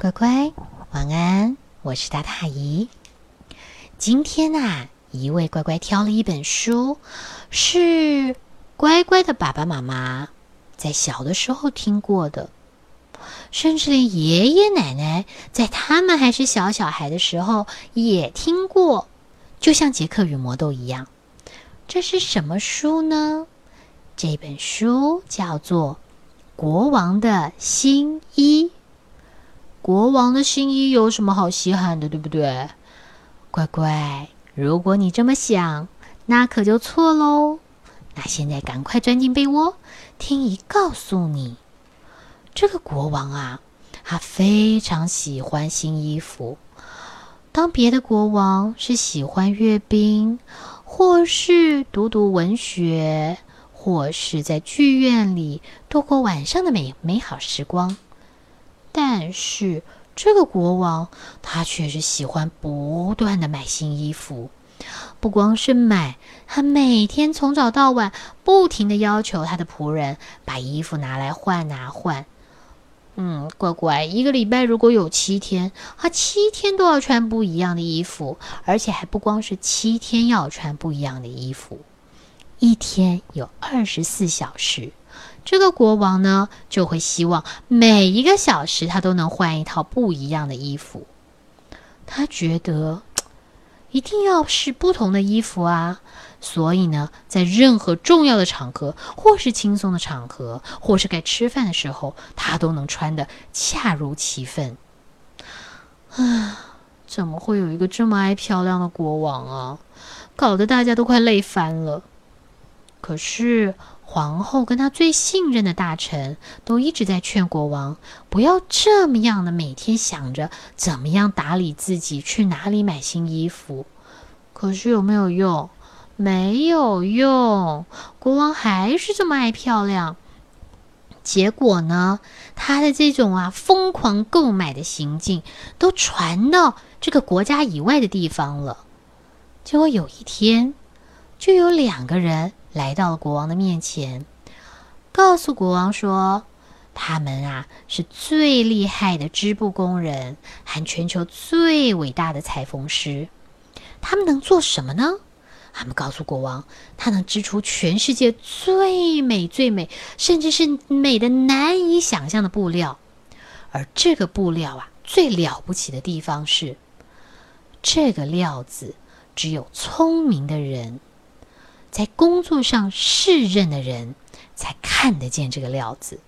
乖乖，晚安！我是大大姨。今天啊，一位乖乖挑了一本书，是乖乖的爸爸妈妈在小的时候听过的，甚至连爷爷奶奶在他们还是小小孩的时候也听过，就像杰克与魔豆一样。这是什么书呢？这本书叫做《国王的新衣》。国王的新衣有什么好稀罕的，对不对？乖乖，如果你这么想，那可就错喽。那现在赶快钻进被窝，听姨告诉你，这个国王啊，他非常喜欢新衣服。当别的国王是喜欢阅兵，或是读读文学，或是在剧院里度过晚上的美美好时光。但是这个国王，他却是喜欢不断的买新衣服。不光是买，他每天从早到晚不停的要求他的仆人把衣服拿来换拿换。嗯，乖乖，一个礼拜如果有七天，他七天都要穿不一样的衣服，而且还不光是七天要穿不一样的衣服，一天有二十四小时。这个国王呢，就会希望每一个小时他都能换一套不一样的衣服。他觉得一定要是不同的衣服啊，所以呢，在任何重要的场合，或是轻松的场合，或是该吃饭的时候，他都能穿得恰如其分。啊，怎么会有一个这么爱漂亮的国王啊？搞得大家都快累翻了。可是。皇后跟她最信任的大臣都一直在劝国王不要这么样的每天想着怎么样打理自己，去哪里买新衣服。可是有没有用？没有用，国王还是这么爱漂亮。结果呢，他的这种啊疯狂购买的行径都传到这个国家以外的地方了。结果有一天，就有两个人。来到了国王的面前，告诉国王说：“他们啊是最厉害的织布工人，和全球最伟大的裁缝师。他们能做什么呢？他们告诉国王，他能织出全世界最美、最美，甚至是美的难以想象的布料。而这个布料啊，最了不起的地方是，这个料子只有聪明的人。”在工作上胜任的人才看得见这个料子。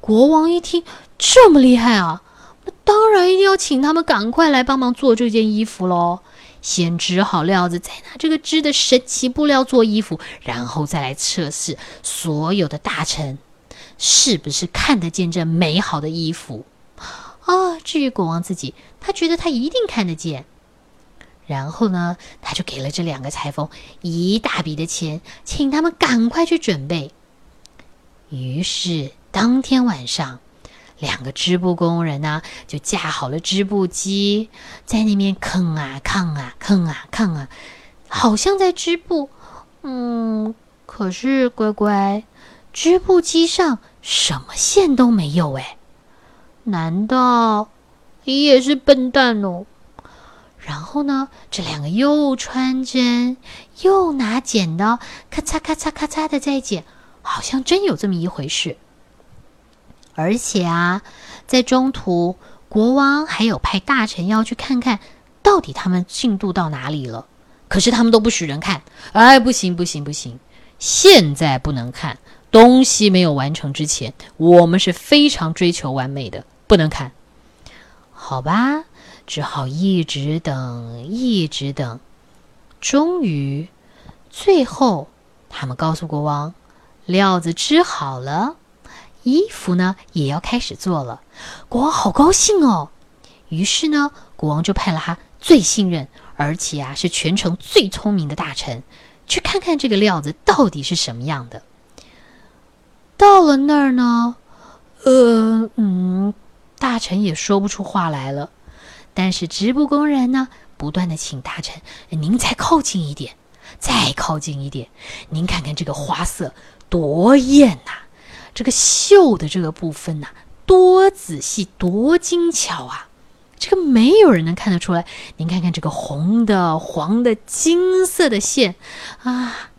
国王一听这么厉害啊，那当然一定要请他们赶快来帮忙做这件衣服喽。先织好料子，再拿这个织的神奇布料做衣服，然后再来测试所有的大臣是不是看得见这美好的衣服啊。至于国王自己，他觉得他一定看得见。然后呢，他就给了这两个裁缝一大笔的钱，请他们赶快去准备。于是当天晚上，两个织布工人呢就架好了织布机，在那边吭啊吭啊吭啊吭啊，好像在织布。嗯，可是乖乖，织布机上什么线都没有哎，难道你也是笨蛋哦？然后呢，这两个又穿针又拿剪刀，咔嚓咔嚓咔嚓的在剪，好像真有这么一回事。而且啊，在中途，国王还有派大臣要去看看到底他们进度到哪里了。可是他们都不许人看，哎，不行不行不行，现在不能看东西没有完成之前，我们是非常追求完美的，不能看，好吧？只好一直等，一直等。终于，最后，他们告诉国王，料子织好了，衣服呢也要开始做了。国王好高兴哦。于是呢，国王就派了他最信任，而且啊是全城最聪明的大臣，去看看这个料子到底是什么样的。到了那儿呢，呃嗯，大臣也说不出话来了。但是织布工人呢，不断的请大臣：“您再靠近一点，再靠近一点，您看看这个花色多艳呐！这个绣的这个部分呐，多仔细、多精巧啊！这个没有人能看得出来。您看看这个红的、黄的、金色的线啊，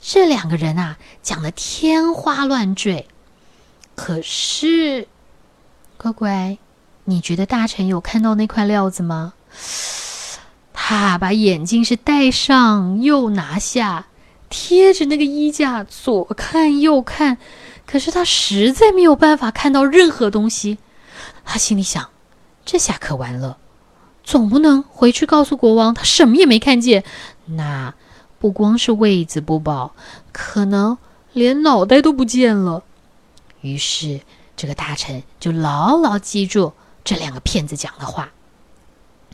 这两个人啊讲的天花乱坠。可是，乖乖，你觉得大臣有看到那块料子吗？他把眼镜是戴上又拿下，贴着那个衣架左看右看，可是他实在没有办法看到任何东西。他心里想：这下可完了，总不能回去告诉国王他什么也没看见。那不光是位子不保，可能连脑袋都不见了。于是这个大臣就牢牢记住这两个骗子讲的话，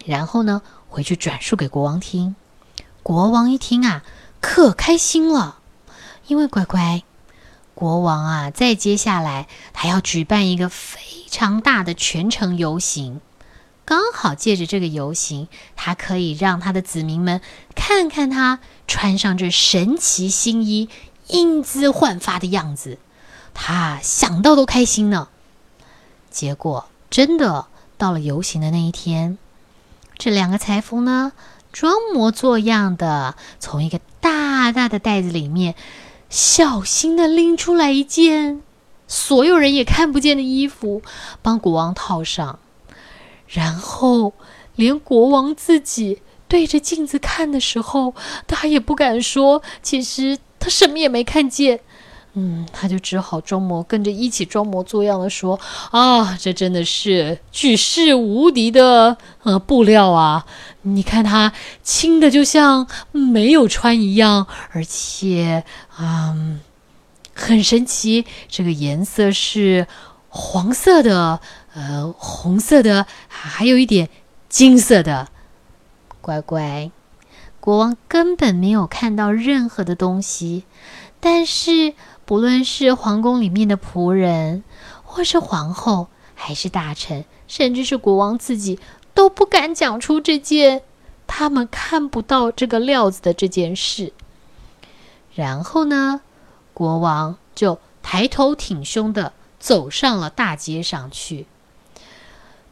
然后呢？回去转述给国王听，国王一听啊，可开心了，因为乖乖，国王啊，在接下来他要举办一个非常大的全城游行，刚好借着这个游行，他可以让他的子民们看看他穿上这神奇新衣、英姿焕发的样子，他想到都开心呢。结果真的到了游行的那一天。这两个裁缝呢，装模作样的从一个大大的袋子里面，小心的拎出来一件所有人也看不见的衣服，帮国王套上。然后，连国王自己对着镜子看的时候，他也不敢说，其实他什么也没看见。嗯，他就只好装模跟着一起装模作样的说：“啊，这真的是举世无敌的呃布料啊！你看它轻的就像没有穿一样，而且嗯，很神奇。这个颜色是黄色的，呃，红色的，还有一点金色的。乖乖，国王根本没有看到任何的东西，但是。”不论是皇宫里面的仆人，或是皇后，还是大臣，甚至是国王自己，都不敢讲出这件他们看不到这个料子的这件事。然后呢，国王就抬头挺胸的走上了大街上去。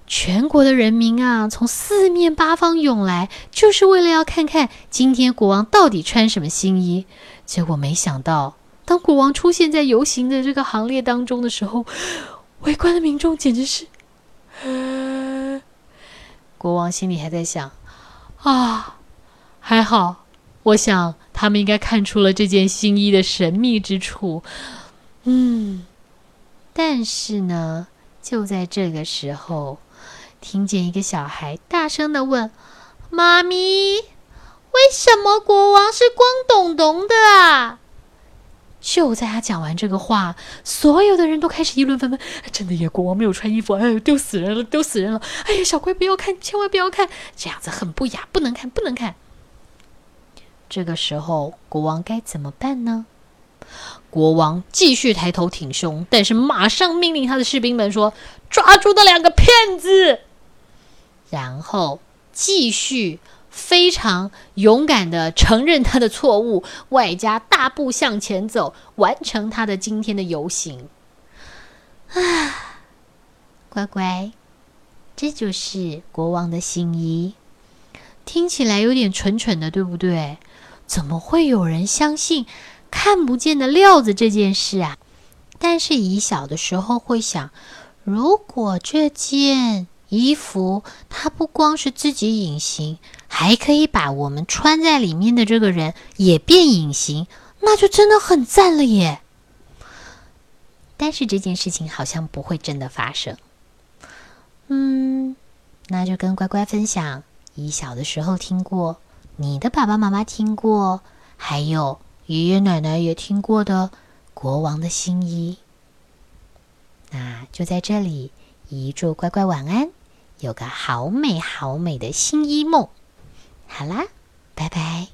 全国的人民啊，从四面八方涌来，就是为了要看看今天国王到底穿什么新衣。结果没想到。当国王出现在游行的这个行列当中的时候，围观的民众简直是……国王心里还在想：啊，还好，我想他们应该看出了这件新衣的神秘之处。嗯，但是呢，就在这个时候，听见一个小孩大声的问：“妈咪，为什么国王是光咚咚的啊？”就在他讲完这个话，所有的人都开始议论纷纷。真的耶，国王没有穿衣服，哎，丢死人了，丢死人了！哎呀，小乖不要看，千万不要看，这样子很不雅，不能看，不能看。这个时候，国王该怎么办呢？国王继续抬头挺胸，但是马上命令他的士兵们说：“抓住那两个骗子！”然后继续。非常勇敢的承认他的错误，外加大步向前走，完成他的今天的游行。啊，乖乖，这就是国王的新衣，听起来有点蠢蠢的，对不对？怎么会有人相信看不见的料子这件事啊？但是以小的时候会想，如果这件衣服它不光是自己隐形。还可以把我们穿在里面的这个人也变隐形，那就真的很赞了耶！但是这件事情好像不会真的发生。嗯，那就跟乖乖分享，你小的时候听过，你的爸爸妈妈听过，还有爷爷奶奶也听过的国王的新衣。那就在这里，一祝乖乖晚安，有个好美好美的新衣梦。好啦，拜拜。